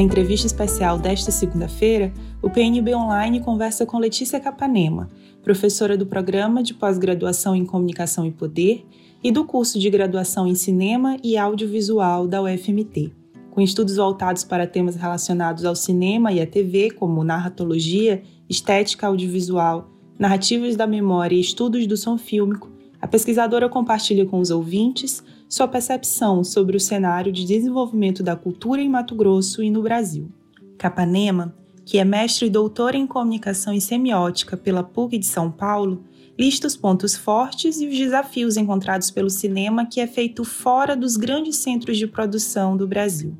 Na entrevista especial desta segunda-feira, o PNB Online conversa com Letícia Capanema, professora do Programa de Pós-Graduação em Comunicação e Poder e do curso de graduação em Cinema e Audiovisual da UFMT. Com estudos voltados para temas relacionados ao cinema e à TV, como narratologia, estética audiovisual, narrativas da memória e estudos do som fílmico, a pesquisadora compartilha com os ouvintes sua percepção sobre o cenário de desenvolvimento da cultura em Mato Grosso e no Brasil. Capanema, que é mestre e doutora em comunicação e semiótica pela PUC de São Paulo, lista os pontos fortes e os desafios encontrados pelo cinema que é feito fora dos grandes centros de produção do Brasil.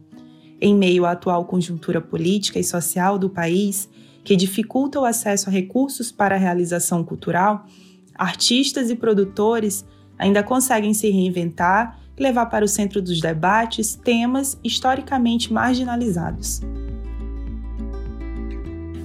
Em meio à atual conjuntura política e social do país, que dificulta o acesso a recursos para a realização cultural, artistas e produtores ainda conseguem se reinventar levar para o centro dos debates temas historicamente marginalizados.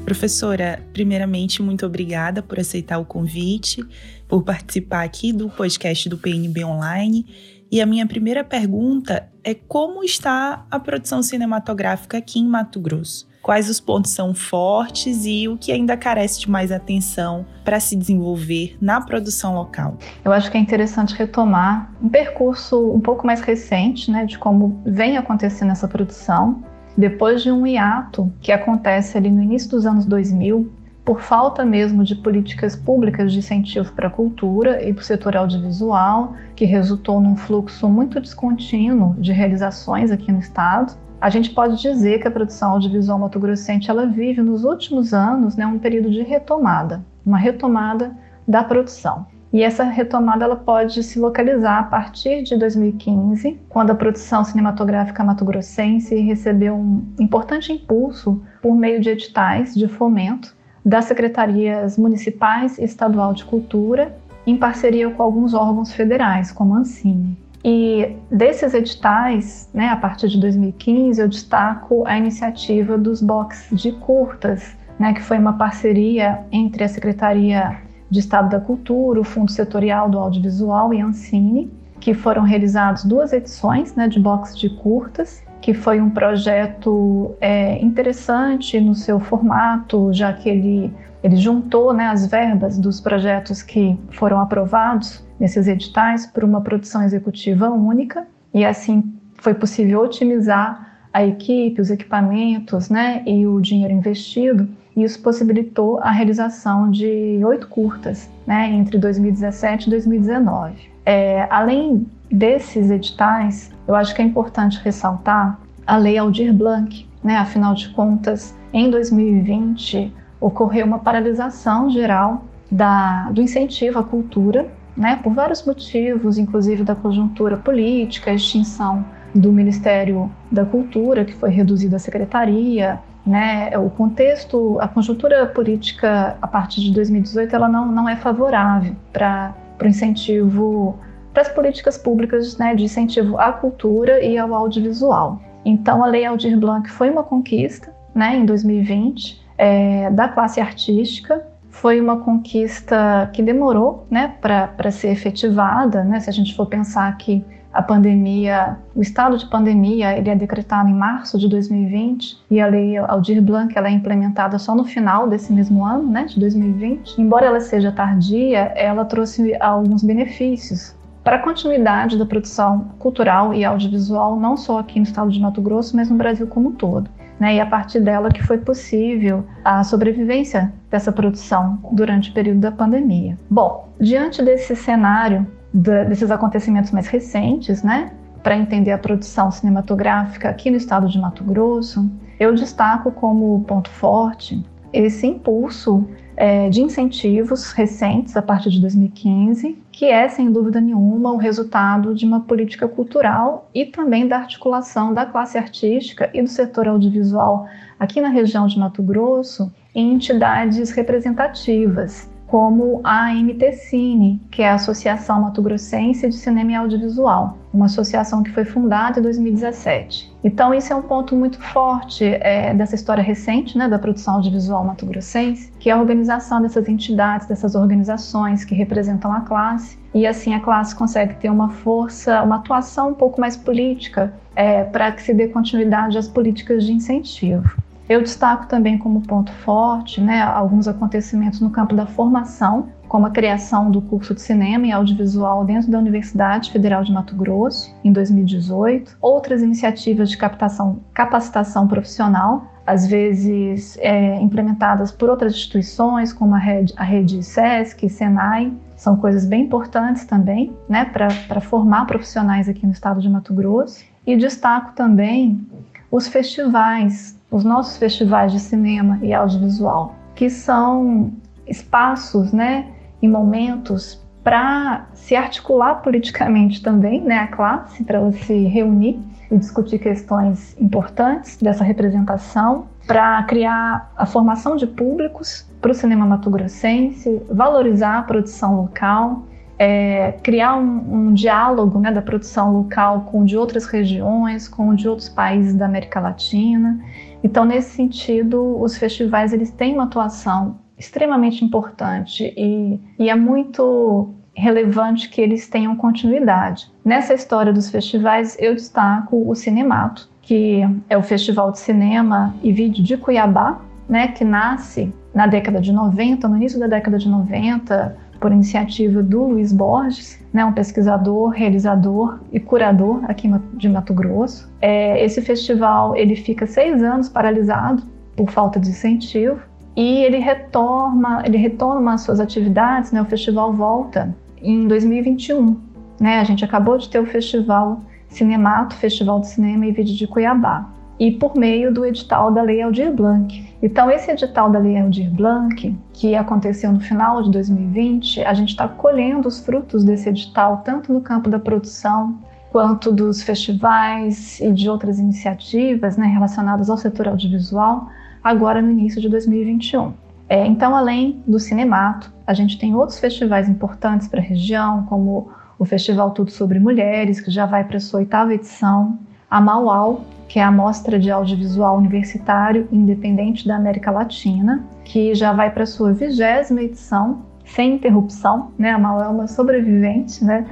Professora, primeiramente, muito obrigada por aceitar o convite, por participar aqui do podcast do PNB Online. E a minha primeira pergunta é como está a produção cinematográfica aqui em Mato Grosso? Quais os pontos são fortes e o que ainda carece de mais atenção para se desenvolver na produção local. Eu acho que é interessante retomar um percurso um pouco mais recente, né, de como vem acontecendo essa produção, depois de um hiato que acontece ali no início dos anos 2000, por falta mesmo de políticas públicas de incentivo para a cultura e para o setor audiovisual, que resultou num fluxo muito descontínuo de realizações aqui no estado a gente pode dizer que a produção audiovisual mato-grossense ela vive nos últimos anos né, um período de retomada, uma retomada da produção. E essa retomada ela pode se localizar a partir de 2015, quando a produção cinematográfica mato-grossense recebeu um importante impulso por meio de editais de fomento das secretarias municipais e estadual de cultura, em parceria com alguns órgãos federais, como a Ancine. E desses editais, né, a partir de 2015, eu destaco a iniciativa dos boxes de curtas, né, que foi uma parceria entre a Secretaria de Estado da Cultura, o Fundo Setorial do Audiovisual e a Ancine, que foram realizadas duas edições né, de boxes de curtas, que foi um projeto é, interessante no seu formato, já que ele, ele juntou né, as verbas dos projetos que foram aprovados nesses editais por uma produção executiva única e assim foi possível otimizar a equipe, os equipamentos né, e o dinheiro investido. E isso possibilitou a realização de oito curtas né, entre 2017 e 2019. É, além desses editais, eu acho que é importante ressaltar a Lei Aldir Blanc. Né, afinal de contas, em 2020 ocorreu uma paralisação geral da, do incentivo à cultura né, por vários motivos, inclusive da conjuntura política, a extinção do Ministério da Cultura, que foi reduzido à secretaria, né, o contexto, a conjuntura política a partir de 2018, ela não, não é favorável para o incentivo, para as políticas públicas né, de incentivo à cultura e ao audiovisual. Então, a Lei Aldir Blanc foi uma conquista né, em 2020 é, da classe artística, foi uma conquista que demorou né, para ser efetivada. Né? Se a gente for pensar que a pandemia, o estado de pandemia, ele é decretado em março de 2020 e a lei Aldir Blanc ela é implementada só no final desse mesmo ano, né, de 2020. Embora ela seja tardia, ela trouxe alguns benefícios para a continuidade da produção cultural e audiovisual, não só aqui no estado de Mato Grosso, mas no Brasil como um todo né? E a partir dela que foi possível a sobrevivência dessa produção durante o período da pandemia. Bom, diante desse cenário, desses acontecimentos mais recentes, né? Para entender a produção cinematográfica aqui no estado de Mato Grosso, eu destaco como ponto forte esse impulso é, de incentivos recentes, a partir de 2015, que é, sem dúvida nenhuma, o resultado de uma política cultural e também da articulação da classe artística e do setor audiovisual aqui na região de Mato Grosso em entidades representativas, como a MTCine, que é a Associação Mato Grossense de Cinema e Audiovisual, uma associação que foi fundada em 2017. Então, isso é um ponto muito forte é, dessa história recente né, da produção audiovisual mato-grossense, que é a organização dessas entidades, dessas organizações que representam a classe, e assim a classe consegue ter uma força, uma atuação um pouco mais política é, para que se dê continuidade às políticas de incentivo. Eu destaco também como ponto forte né, alguns acontecimentos no campo da formação, como a criação do curso de cinema e audiovisual dentro da Universidade Federal de Mato Grosso, em 2018, outras iniciativas de capacitação profissional, às vezes é, implementadas por outras instituições, como a rede, a rede SESC, Senai, são coisas bem importantes também, né, para formar profissionais aqui no estado de Mato Grosso. E destaco também os festivais os nossos festivais de cinema e audiovisual, que são espaços, né, e momentos para se articular politicamente também, né, a classe, para ela se reunir e discutir questões importantes dessa representação, para criar a formação de públicos para o cinema mato-grossense, valorizar a produção local, é, criar um, um diálogo né, da produção local com de outras regiões, com de outros países da América Latina. Então, nesse sentido, os festivais eles têm uma atuação extremamente importante e, e é muito relevante que eles tenham continuidade. Nessa história dos festivais, eu destaco o Cinemato, que é o Festival de Cinema e Vídeo de Cuiabá, né, que nasce na década de 90, no início da década de 90, por iniciativa do Luiz Borges, né, um pesquisador, realizador e curador aqui de Mato Grosso. É, esse festival ele fica seis anos paralisado por falta de incentivo e ele retoma, ele retoma as suas atividades. Né, o festival volta em 2021. Né, a gente acabou de ter o festival Cinemato, Festival de Cinema e Vídeo de Cuiabá e por meio do edital da Lei Aldir Blanc. Então, esse edital da Lei Aldir Blanc, que aconteceu no final de 2020, a gente está colhendo os frutos desse edital, tanto no campo da produção, quanto dos festivais e de outras iniciativas né, relacionadas ao setor audiovisual, agora no início de 2021. É, então, além do Cinemato, a gente tem outros festivais importantes para a região, como o Festival Tudo Sobre Mulheres, que já vai para a sua oitava edição, a Mauau, que é a Mostra de Audiovisual Universitário Independente da América Latina, que já vai para a sua vigésima edição, sem interrupção, né? A Mauau é uma sobrevivente, né?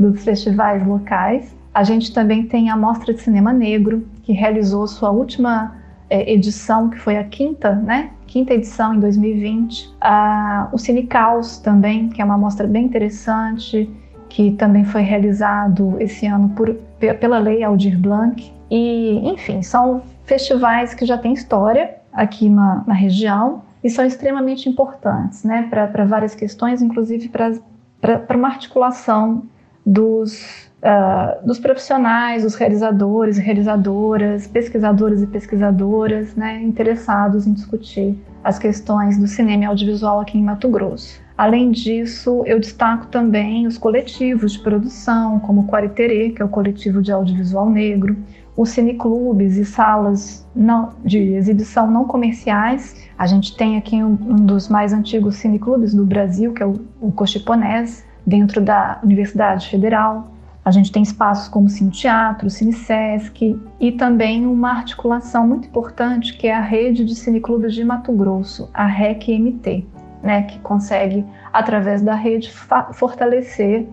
Dos festivais locais. A gente também tem a Mostra de Cinema Negro, que realizou sua última é, edição, que foi a quinta, né? Quinta edição em 2020. Ah, o Cine Caos também, que é uma mostra bem interessante, que também foi realizado esse ano por, pela Lei Aldir Blanc. E, enfim, são festivais que já têm história aqui na, na região e são extremamente importantes né, para várias questões, inclusive para uma articulação dos, uh, dos profissionais, dos realizadores e realizadoras, pesquisadores e pesquisadoras né, interessados em discutir as questões do cinema e audiovisual aqui em Mato Grosso. Além disso, eu destaco também os coletivos de produção, como o Quariterê, que é o coletivo de audiovisual negro, os cineclubes e salas não, de exibição não comerciais. A gente tem aqui um, um dos mais antigos cineclubes do Brasil, que é o, o Cochiponés, dentro da Universidade Federal. A gente tem espaços como o Cine Teatro, o Cine Sesc e também uma articulação muito importante que é a rede de cineclubes de Mato Grosso, a REC-MT né, que consegue, através da rede, fortalecer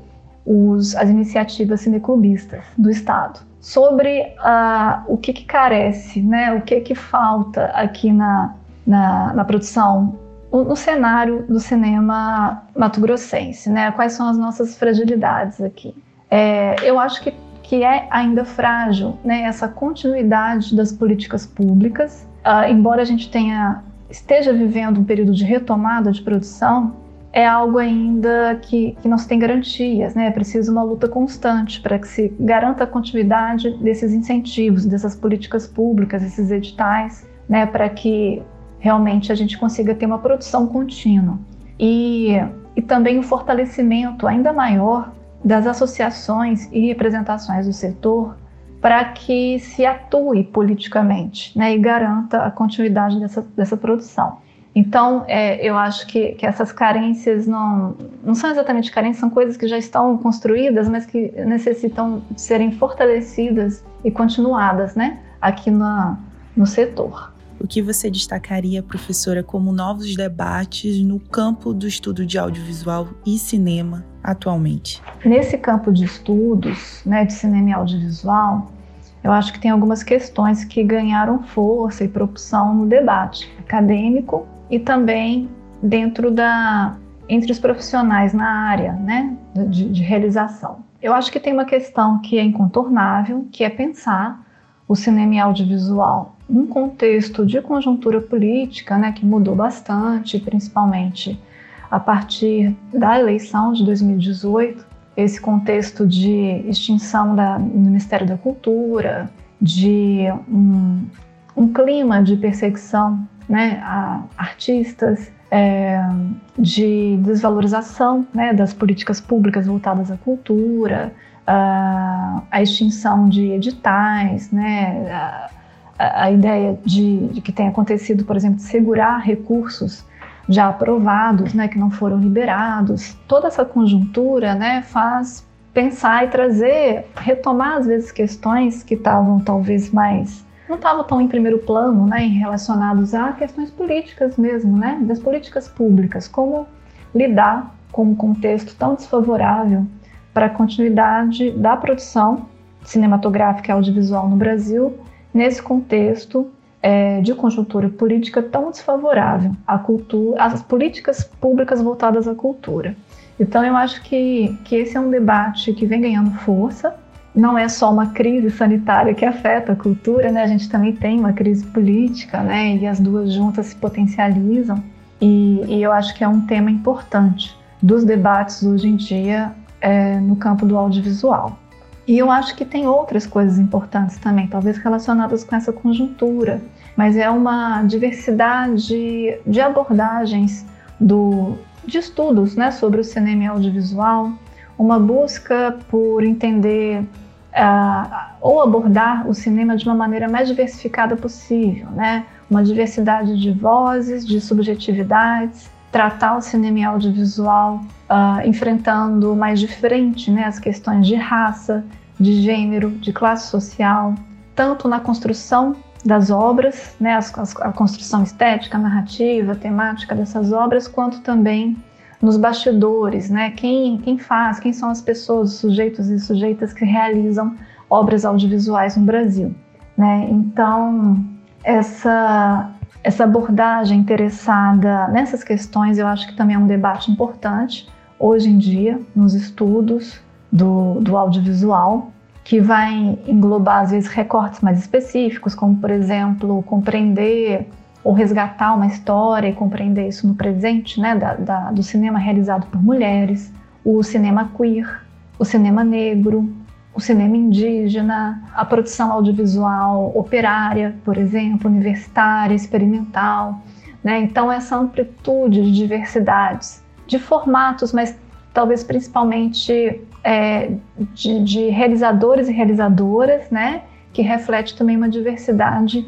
os, as iniciativas cineclubistas do Estado. Sobre uh, o que, que, carece, né, o que, que falta aqui na, na, na produção, no, no, cenário do cinema mato-grossense, né, quais são as nossas fragilidades aqui. É, eu acho que, que é ainda frágil né, essa continuidade das políticas públicas, uh, embora a gente tenha esteja vivendo um período de retomada de produção, é algo ainda que, que não se tem garantias, né? É preciso uma luta constante para que se garanta a continuidade desses incentivos, dessas políticas públicas, esses editais, né? Para que realmente a gente consiga ter uma produção contínua. E, e também o fortalecimento ainda maior das associações e representações do setor para que se atue politicamente né, e garanta a continuidade dessa, dessa produção. Então, é, eu acho que, que, essas carências não, não são exatamente carências, são coisas que já estão construídas, mas que necessitam serem fortalecidas e continuadas né, aqui na, no setor. O que você destacaria, professora, como novos debates no campo do estudo de audiovisual e cinema atualmente? Nesse campo de estudos né, de cinema e audiovisual, eu acho que tem algumas questões que ganharam força e propulsão no debate acadêmico e também dentro da entre os profissionais na área, né, de, de realização. Eu acho que tem uma questão que é incontornável, que é pensar o cinema e audiovisual num contexto de conjuntura política, né, que mudou bastante, principalmente a partir da eleição de 2018, esse contexto de extinção da, do Ministério da Cultura, de um, um clima de perseguição né, a artistas, é, de desvalorização né, das políticas públicas voltadas à cultura, a, a extinção de editais, né, a, a ideia de, de, que tem acontecido, por exemplo, de segurar recursos já aprovados, né, que não foram liberados. Toda essa conjuntura né, faz pensar e trazer, retomar às vezes questões que estavam talvez mais não estavam tão em primeiro plano, né, relacionados a questões políticas mesmo, né, das políticas públicas, como lidar com um contexto tão desfavorável para a continuidade da produção cinematográfica e audiovisual no Brasil, nesse contexto é, de conjuntura política tão desfavorável à cultura, às políticas públicas voltadas à cultura. Então, eu acho que, que esse é um debate que vem ganhando força não é só uma crise sanitária que afeta a cultura, né? A gente também tem uma crise política, né? E as duas juntas se potencializam. E, e eu acho que é um tema importante dos debates hoje em dia é, no campo do audiovisual. E eu acho que tem outras coisas importantes também, talvez relacionadas com essa conjuntura, mas é uma diversidade de abordagens do, de estudos né, sobre o cinema e audiovisual, uma busca por entender uh, ou abordar o cinema de uma maneira mais diversificada possível, né? Uma diversidade de vozes, de subjetividades, tratar o cinema e audiovisual uh, enfrentando mais de frente né, as questões de raça, de gênero, de classe social, tanto na construção das obras, né, a construção estética, narrativa, temática dessas obras, quanto também nos bastidores, né? Quem, quem faz, quem são as pessoas, os sujeitos e sujeitas que realizam obras audiovisuais no Brasil, né? Então, essa, essa abordagem interessada nessas questões, eu acho que também é um debate importante hoje em dia nos estudos do, do audiovisual, que vai englobar, às vezes, recortes mais específicos, como, por exemplo, compreender ou resgatar uma história e compreender isso no presente, né, da, da, do cinema realizado por mulheres, o cinema queer, o cinema negro, o cinema indígena, a produção audiovisual operária, por exemplo, universitária, experimental. Né? Então, essa amplitude de diversidades, de formatos, mas talvez principalmente é, de, de realizadores e realizadoras, né? que reflete também uma diversidade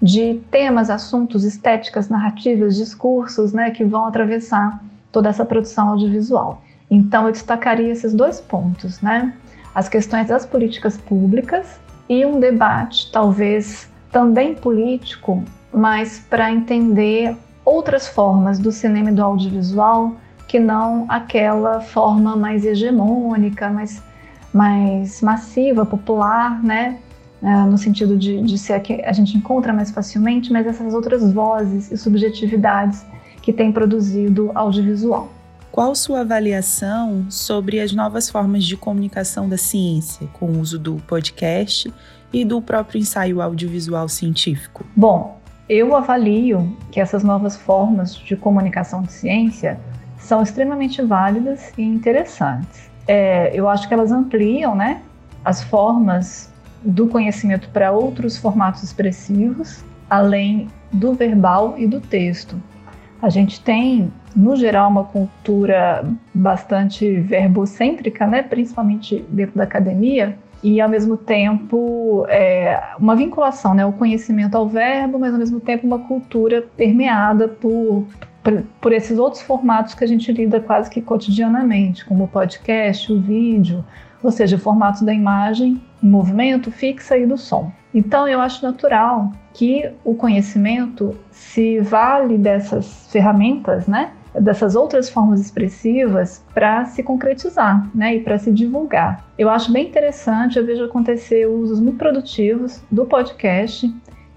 de temas, assuntos, estéticas, narrativas, discursos, né, que vão atravessar toda essa produção audiovisual. Então, eu destacaria esses dois pontos, né? As questões das políticas públicas e um debate, talvez também político, mas para entender outras formas do cinema e do audiovisual que não aquela forma mais hegemônica, mais, mais massiva, popular, né? uh, no sentido de, de ser a que a gente encontra mais facilmente, mas essas outras vozes e subjetividades que tem produzido audiovisual. Qual sua avaliação sobre as novas formas de comunicação da ciência, com o uso do podcast e do próprio ensaio audiovisual científico? Bom, eu avalio que essas novas formas de comunicação de ciência são extremamente válidas e interessantes. É, eu acho que elas ampliam né, as formas do conhecimento para outros formatos expressivos, além do verbal e do texto. A gente tem, no geral, uma cultura bastante verbocêntrica, né? principalmente dentro da academia, e ao mesmo tempo é, uma vinculação, né? O conhecimento ao verbo, mas ao mesmo tempo uma cultura permeada por, por, por esses outros formatos que a gente lida quase que cotidianamente, como o podcast, o vídeo, ou seja, formatos da imagem, movimento, fixa e do som. Então eu acho natural que o conhecimento se vale dessas ferramentas, né? Dessas outras formas expressivas para se concretizar né, e para se divulgar. Eu acho bem interessante, eu vejo acontecer usos muito produtivos do podcast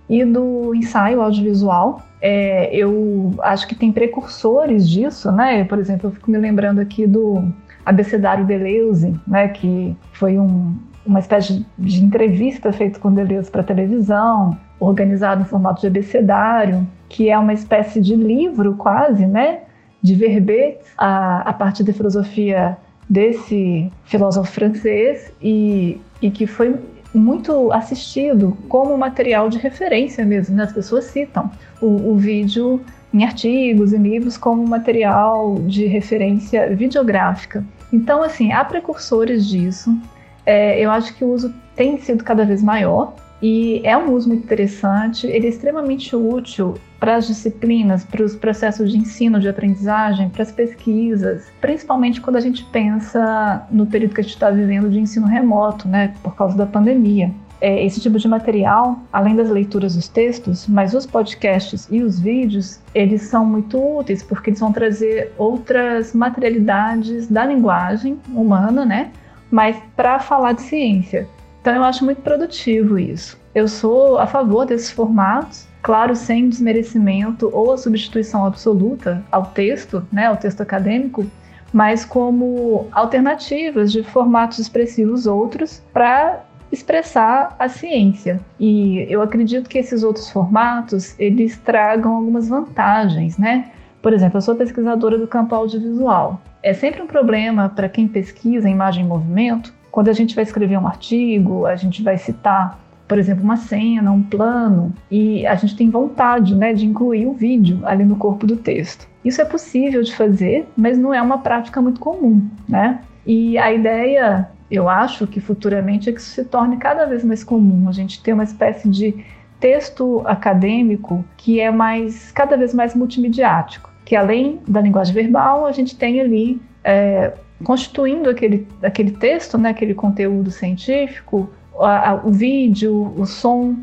e do ensaio audiovisual. É, eu acho que tem precursores disso, né? Por exemplo, eu fico me lembrando aqui do Abecedário Deleuze, né? Que foi um, uma espécie de entrevista feita com Deleuze para televisão, organizado em formato de abecedário, que é uma espécie de livro quase, né? De verbetes a, a partir da filosofia desse filósofo francês e, e que foi muito assistido como material de referência mesmo, né? as pessoas citam o, o vídeo em artigos e livros como material de referência videográfica. Então, assim, há precursores disso. É, eu acho que o uso tem sido cada vez maior e é um uso muito interessante. Ele é extremamente útil para as disciplinas, para os processos de ensino, de aprendizagem, para as pesquisas, principalmente quando a gente pensa no período que a gente está vivendo de ensino remoto, né, por causa da pandemia. É, esse tipo de material, além das leituras dos textos, mas os podcasts e os vídeos, eles são muito úteis porque eles vão trazer outras materialidades da linguagem humana, né, mas para falar de ciência. Então eu acho muito produtivo isso. Eu sou a favor desses formatos, claro, sem desmerecimento ou a substituição absoluta ao texto, né, ao texto acadêmico, mas como alternativas de formatos expressivos outros para expressar a ciência. E eu acredito que esses outros formatos, eles tragam algumas vantagens, né? Por exemplo, eu sou pesquisadora do campo audiovisual. É sempre um problema para quem pesquisa imagem e movimento, quando a gente vai escrever um artigo, a gente vai citar por exemplo, uma cena, um plano, e a gente tem vontade né, de incluir o vídeo ali no corpo do texto. Isso é possível de fazer, mas não é uma prática muito comum, né? E a ideia, eu acho que futuramente é que isso se torne cada vez mais comum, a gente ter uma espécie de texto acadêmico que é mais cada vez mais multimediático, que além da linguagem verbal, a gente tem ali é, constituindo aquele, aquele texto, né, aquele conteúdo científico, a, a, o vídeo, o som.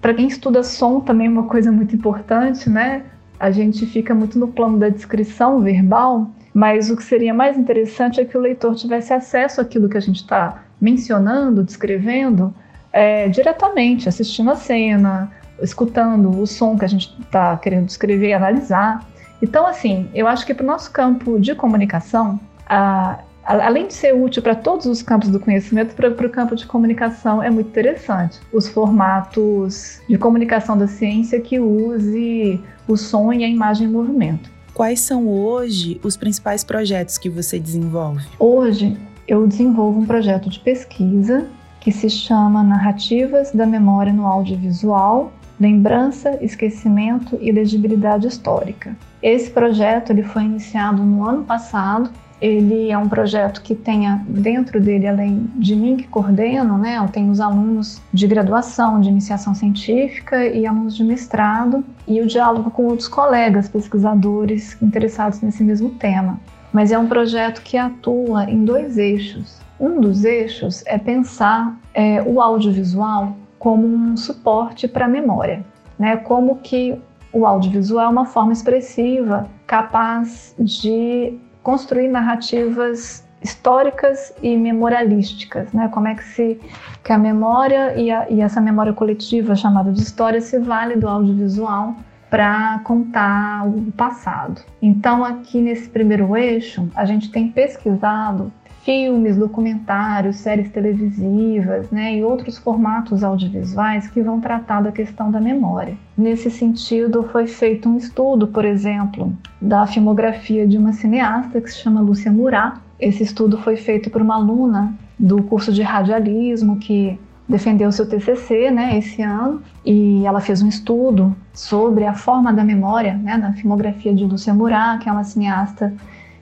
Para quem estuda som também é uma coisa muito importante, né? A gente fica muito no plano da descrição verbal, mas o que seria mais interessante é que o leitor tivesse acesso àquilo que a gente está mencionando, descrevendo, é, diretamente, assistindo a cena, escutando o som que a gente está querendo descrever e analisar. Então, assim, eu acho que para o nosso campo de comunicação, a, além de ser útil para todos os campos do conhecimento, para o campo de comunicação é muito interessante. Os formatos de comunicação da ciência que use o som e a imagem em movimento. Quais são hoje os principais projetos que você desenvolve? Hoje eu desenvolvo um projeto de pesquisa que se chama Narrativas da Memória no Audiovisual, Lembrança, Esquecimento e Legibilidade Histórica. Esse projeto ele foi iniciado no ano passado ele é um projeto que tenha dentro dele, além de mim que coordeno, né, eu tenho os alunos de graduação, de iniciação científica e alunos de mestrado, e o diálogo com outros colegas pesquisadores interessados nesse mesmo tema. Mas é um projeto que atua em dois eixos. Um dos eixos é pensar é, o audiovisual como um suporte para a memória, né? Como que o audiovisual é uma forma expressiva capaz de construir narrativas históricas e memorialísticas, né? Como é que se que a memória e, a, e essa memória coletiva chamada de história se vale do audiovisual para contar o passado. Então, aqui nesse primeiro eixo, a gente tem pesquisado filmes, documentários, séries televisivas né, e outros formatos audiovisuais que vão tratar da questão da memória. Nesse sentido, foi feito um estudo, por exemplo, da filmografia de uma cineasta que se chama Lúcia Murat. Esse estudo foi feito por uma aluna do curso de radialismo que defendeu seu TCC né, esse ano e ela fez um estudo sobre a forma da memória né, na filmografia de Lúcia Murat, que é uma cineasta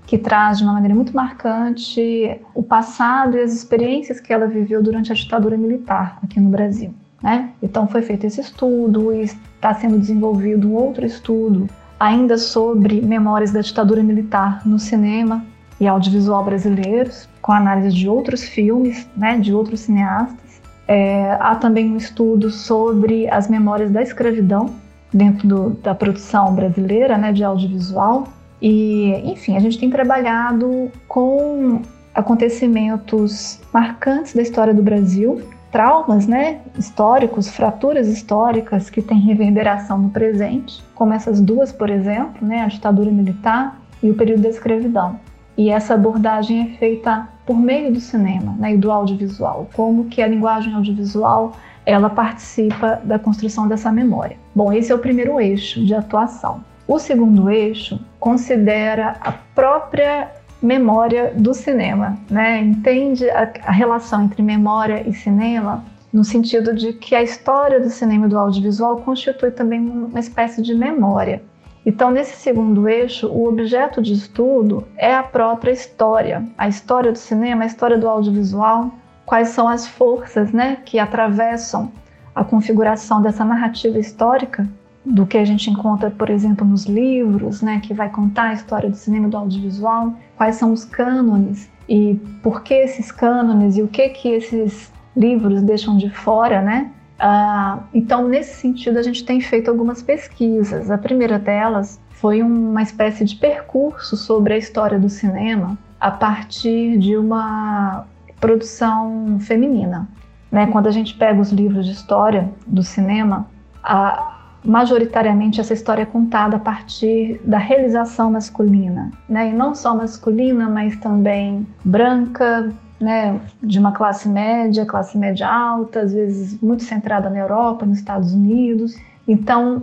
que traz de uma maneira muito marcante o passado e as experiências que ela viveu durante a ditadura militar aqui no Brasil. Né? Então foi feito esse estudo e está sendo desenvolvido um outro estudo ainda sobre memórias da ditadura militar no cinema e audiovisual brasileiros, com análise de outros filmes, né, de outros cineastas. É, há também um estudo sobre as memórias da escravidão dentro do, da produção brasileira, né, de audiovisual. E, enfim, a gente tem trabalhado com acontecimentos marcantes da história do Brasil, traumas, né, históricos, fraturas históricas que têm reverberação no presente, como essas duas, por exemplo, né, a ditadura militar e o período da escravidão. E essa abordagem é feita por meio do cinema né, e do audiovisual, como que a linguagem audiovisual ela participa da construção dessa memória. Bom, esse é o primeiro eixo de atuação. O segundo eixo considera a própria memória do cinema, né? Entende a, a relação entre memória e cinema no sentido de que a história do cinema e do audiovisual constitui também uma espécie de memória. Então, nesse segundo eixo, o objeto de estudo é a própria história, a história do cinema, a história do audiovisual, quais são as forças né, que atravessam a configuração dessa narrativa histórica, do que a gente encontra, por exemplo, nos livros, né, que vai contar a história do cinema e do audiovisual, quais são os cânones e por que esses cânones e o que que esses livros deixam de fora, né? Ah, então, nesse sentido, a gente tem feito algumas pesquisas. A primeira delas foi uma espécie de percurso sobre a história do cinema a partir de uma produção feminina. Né? Quando a gente pega os livros de história do cinema, a, majoritariamente essa história é contada a partir da realização masculina, né? E não só masculina, mas também branca, né, de uma classe média, classe média alta, às vezes muito centrada na Europa, nos Estados Unidos. Então,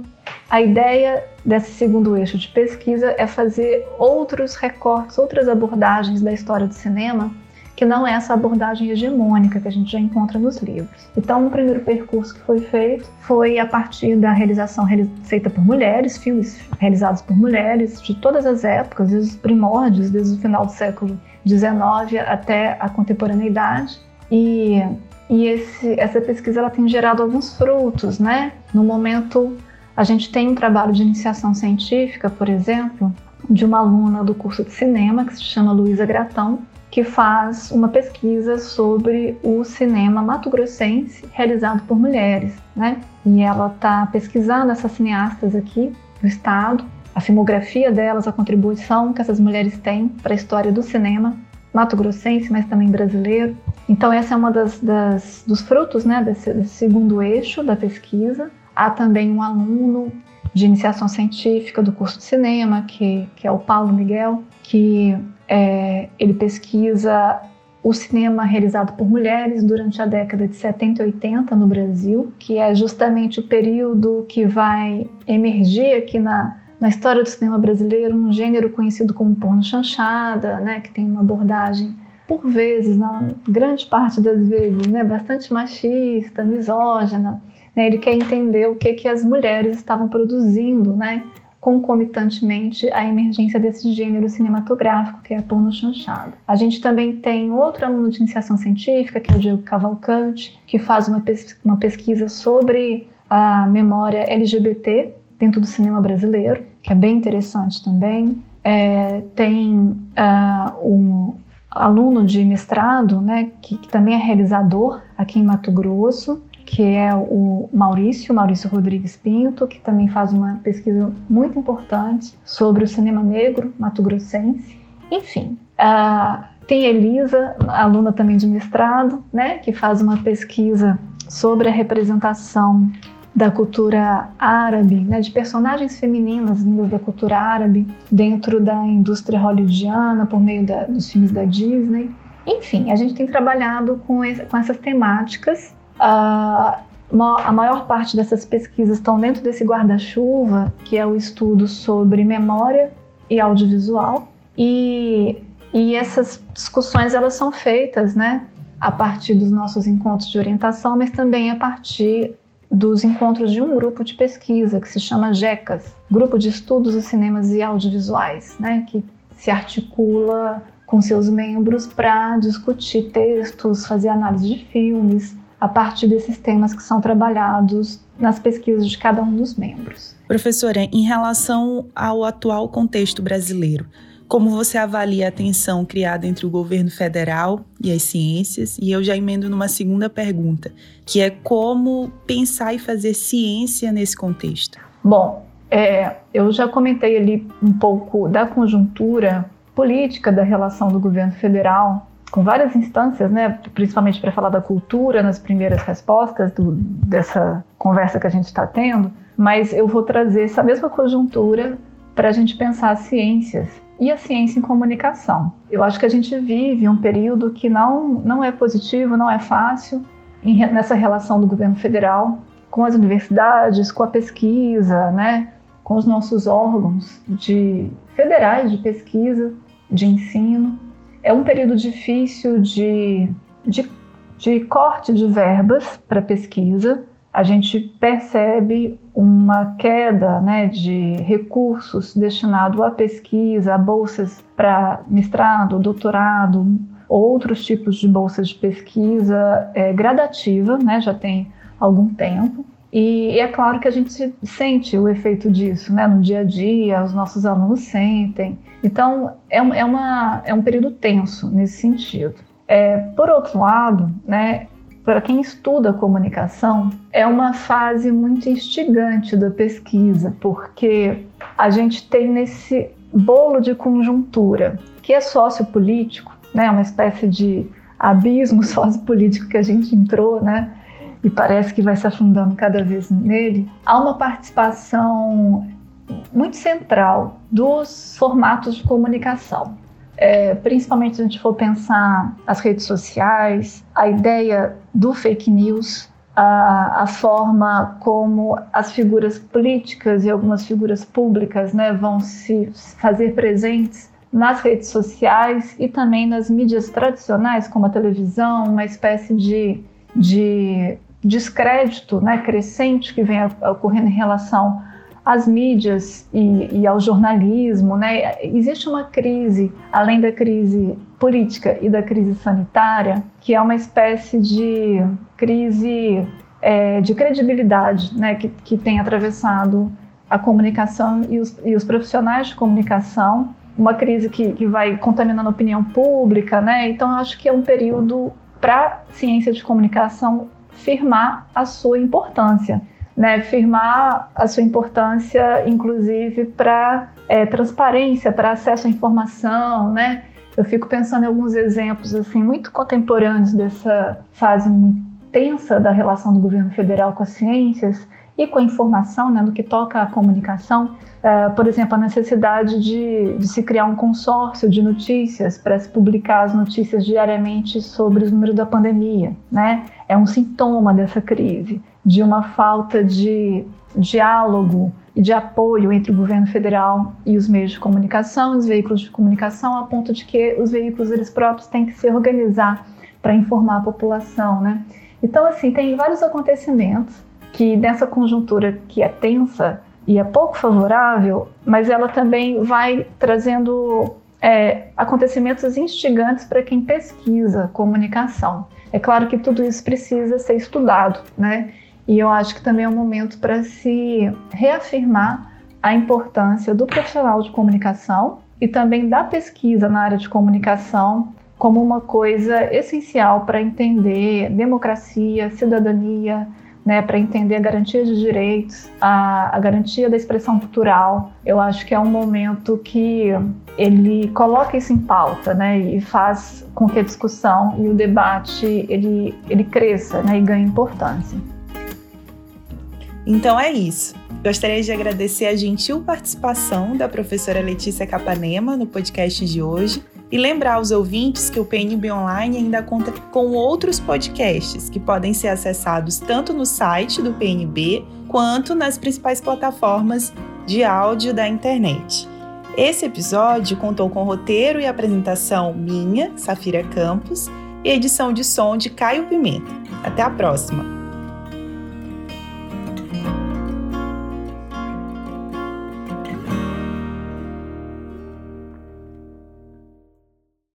a ideia desse segundo eixo de pesquisa é fazer outros recortes, outras abordagens da história do cinema, que não é essa abordagem hegemônica que a gente já encontra nos livros. Então, o primeiro percurso que foi feito foi a partir da realização feita por mulheres, filmes realizados por mulheres de todas as épocas, desde os primórdios, desde o final do século 19 até a contemporaneidade. E, e esse, essa pesquisa ela tem gerado alguns frutos, né? No momento, a gente tem um trabalho de iniciação científica, por exemplo, de uma aluna do curso de cinema que se chama Luísa Gratão, que faz uma pesquisa sobre o cinema mato-grossense realizado por mulheres, né? E ela está pesquisando essas cineastas aqui do estado a filmografia delas, a contribuição que essas mulheres têm para a história do cinema mato-grossense, mas também brasileiro. Então, essa é uma das, das dos frutos né, desse, desse, segundo eixo da pesquisa. Há também um aluno de iniciação científica do curso de cinema, que, que é o Paulo Miguel, que é, ele pesquisa o cinema realizado por mulheres durante a década de 70 e 80 no Brasil, que é justamente o período que vai emergir aqui na, na história do cinema brasileiro um gênero conhecido como porno chanchada, né, que tem uma abordagem por vezes, na grande parte das vezes, né, bastante machista, misógina. Né, ele quer entender o que que as mulheres estavam produzindo, né, concomitantemente à emergência desse gênero cinematográfico, que é a porno chanchada. A gente também tem outro aluno de iniciação científica, que é o Diego Cavalcante, que faz uma, pes uma pesquisa sobre a memória LGBT dentro do cinema brasileiro, que é bem interessante também. É, tem uh, um aluno de mestrado, né, que, que, também é realizador aqui em Mato Grosso, que é o Maurício, Maurício Rodrigues Pinto, que também faz uma pesquisa muito importante sobre o cinema negro mato-grossense. Enfim, uh, tem Elisa, aluna também de mestrado, né, que faz uma pesquisa sobre a representação da cultura árabe, né, de personagens femininas vindas da cultura árabe dentro da indústria hollywoodiana por meio da, dos filmes da Disney. Enfim, a gente tem trabalhado com, esse, com essas temáticas. A maior parte dessas pesquisas estão dentro desse guarda-chuva, que é o estudo sobre memória e audiovisual. E, e essas discussões elas são feitas, né, a partir dos nossos encontros de orientação, mas também a partir dos encontros de um grupo de pesquisa que se chama GECAS, Grupo de Estudos de Cinemas e Audiovisuais, né, que se articula com seus membros para discutir textos, fazer análise de filmes, a partir desses temas que são trabalhados nas pesquisas de cada um dos membros. Professora, em relação ao atual contexto brasileiro, como você avalia a tensão criada entre o governo federal e as ciências? E eu já emendo numa segunda pergunta, que é como pensar e fazer ciência nesse contexto. Bom, é, eu já comentei ali um pouco da conjuntura política da relação do governo federal com várias instâncias, né, principalmente para falar da cultura nas primeiras respostas do, dessa conversa que a gente está tendo, mas eu vou trazer essa mesma conjuntura para a gente pensar as ciências e a ciência em comunicação. Eu acho que a gente vive um período que não, não é positivo, não é fácil em, nessa relação do governo federal com as universidades, com a pesquisa, né, com os nossos órgãos de federais de pesquisa, de ensino é um período difícil de, de, de corte de verbas para pesquisa. A gente percebe uma queda né, de recursos destinados à pesquisa, a bolsas para mestrado, doutorado, outros tipos de bolsas de pesquisa é, gradativa, né, já tem algum tempo. E é claro que a gente sente o efeito disso, né? No dia a dia, os nossos alunos sentem. Então, é, é, uma, é um período tenso nesse sentido. É, por outro lado, né, para quem estuda comunicação, é uma fase muito instigante da pesquisa, porque a gente tem nesse bolo de conjuntura, que é sociopolítico, né, uma espécie de abismo sociopolítico que a gente entrou, né, e parece que vai se afundando cada vez nele, há uma participação muito central dos formatos de comunicação. É, principalmente se a gente for pensar as redes sociais, a ideia do fake news, a, a, forma como as figuras políticas e algumas figuras públicas né, vão se fazer presentes nas redes sociais e também nas mídias tradicionais, como a televisão, uma espécie de, de descrédito né, crescente que vem ocorrendo em relação às mídias e, e, ao jornalismo. Né? Existe uma crise, além da crise política e da crise sanitária, que é uma espécie de crise é, de credibilidade né, que, que tem atravessado a comunicação e os, e os profissionais de comunicação uma crise que, que vai contaminando a opinião pública, né? Então, eu acho que é um período para ciência de comunicação firmar a sua importância, né? Firmar a sua importância, inclusive, para é, transparência, para acesso à informação, né? Eu fico pensando em alguns exemplos assim muito contemporâneos dessa fase tensa da relação do governo federal com as ciências e com a informação, né, no que toca à comunicação. Uh, por exemplo, a necessidade de, de, se criar um consórcio de notícias para se publicar as notícias diariamente sobre os números da pandemia, né? É um sintoma dessa crise, de uma falta de diálogo e de apoio entre o governo federal e os meios de comunicação, os veículos de comunicação, a ponto de que os veículos eles próprios têm que se organizar para informar a população, né? Então, assim, tem vários acontecimentos que nessa conjuntura que é tensa e é pouco favorável, mas ela também vai trazendo é, acontecimentos instigantes para quem pesquisa comunicação. É claro que tudo isso precisa ser estudado, né? E eu acho que também é um momento para se reafirmar a importância do profissional de comunicação e também da pesquisa na área de comunicação como uma coisa essencial para entender democracia, cidadania, né, para entender a garantia de direitos, a, a, garantia da expressão cultural. Eu acho que é um momento que ele coloca isso em pauta, né, e faz com que a discussão e o debate ele, ele cresça, né, e ganhe importância. Então é isso. Gostaria de agradecer a gentil participação da professora Letícia Capanema no podcast de hoje e lembrar aos ouvintes que o PNB Online ainda conta com outros podcasts que podem ser acessados tanto no site do PNB quanto nas principais plataformas de áudio da internet. Esse episódio contou com roteiro e apresentação minha, Safira Campos, e edição de som de Caio Pimenta. Até a próxima!